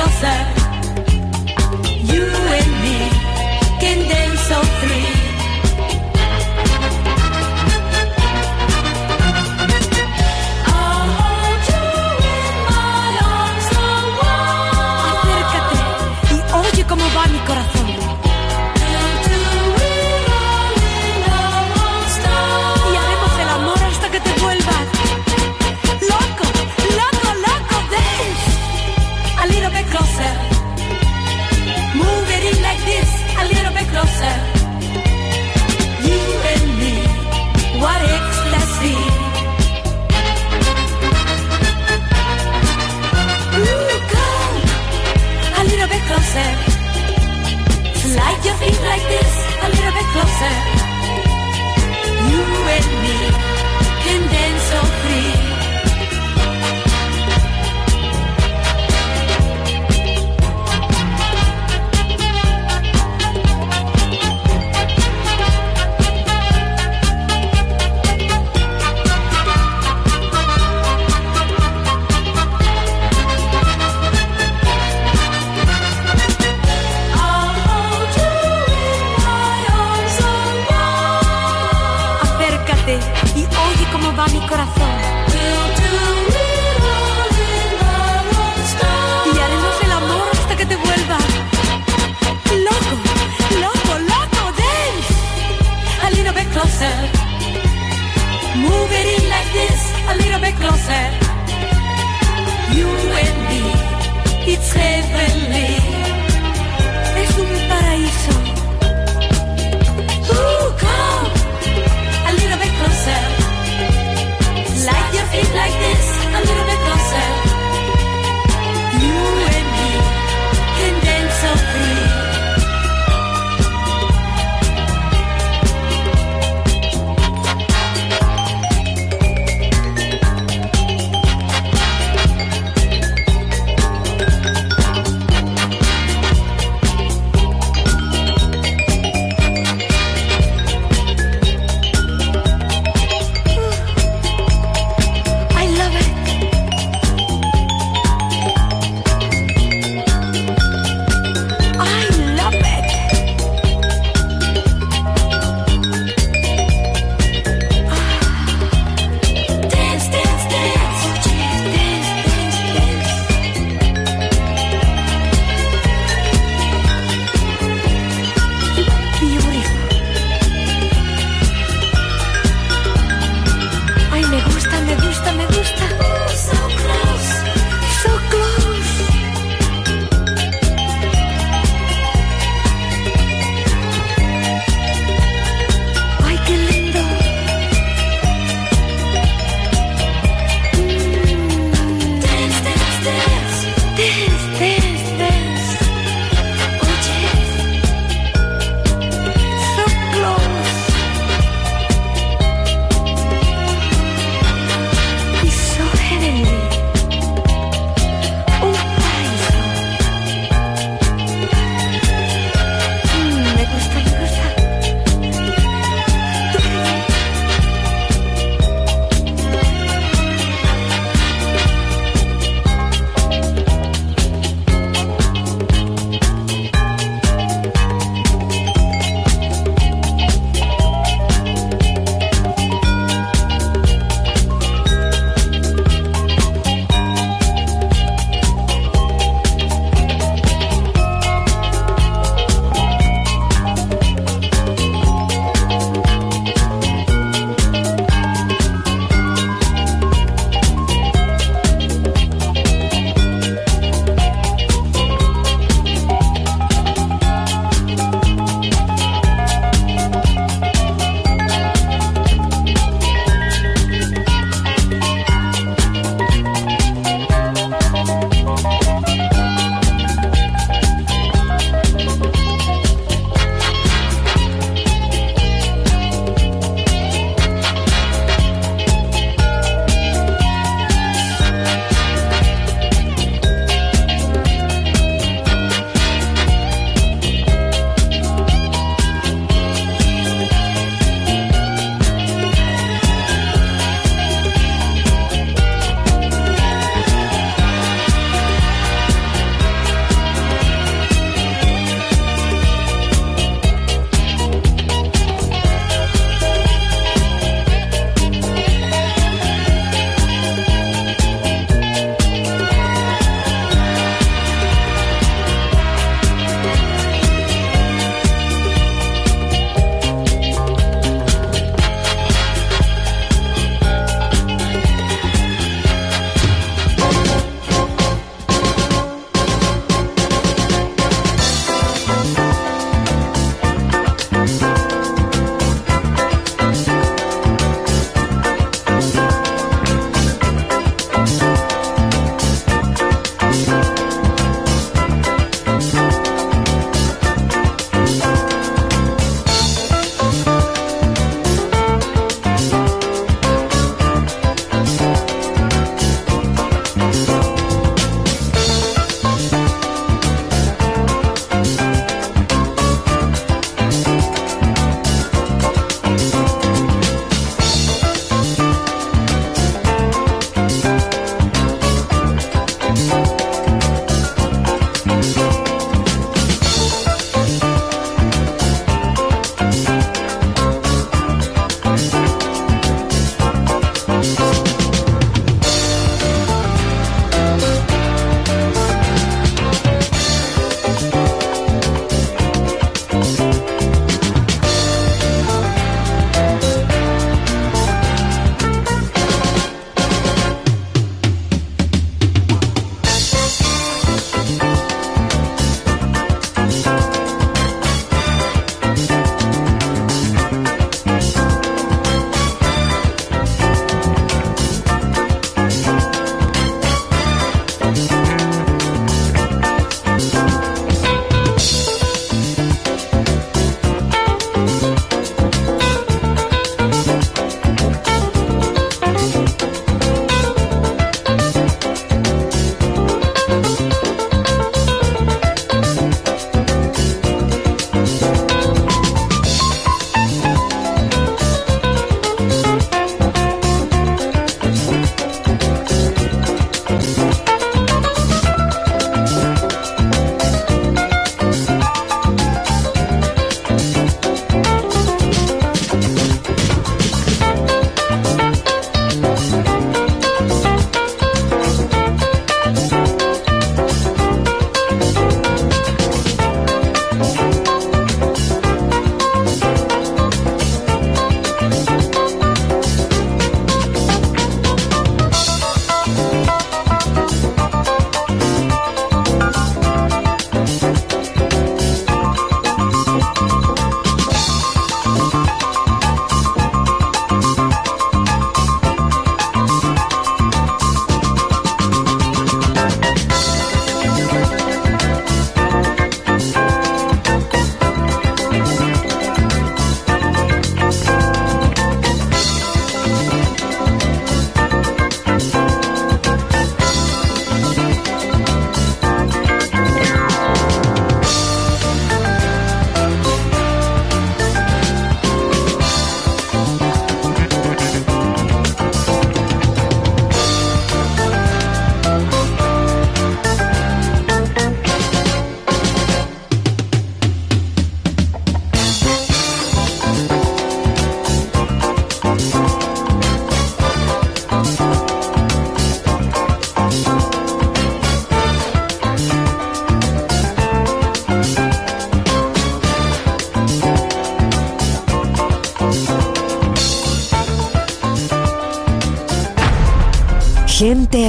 closer.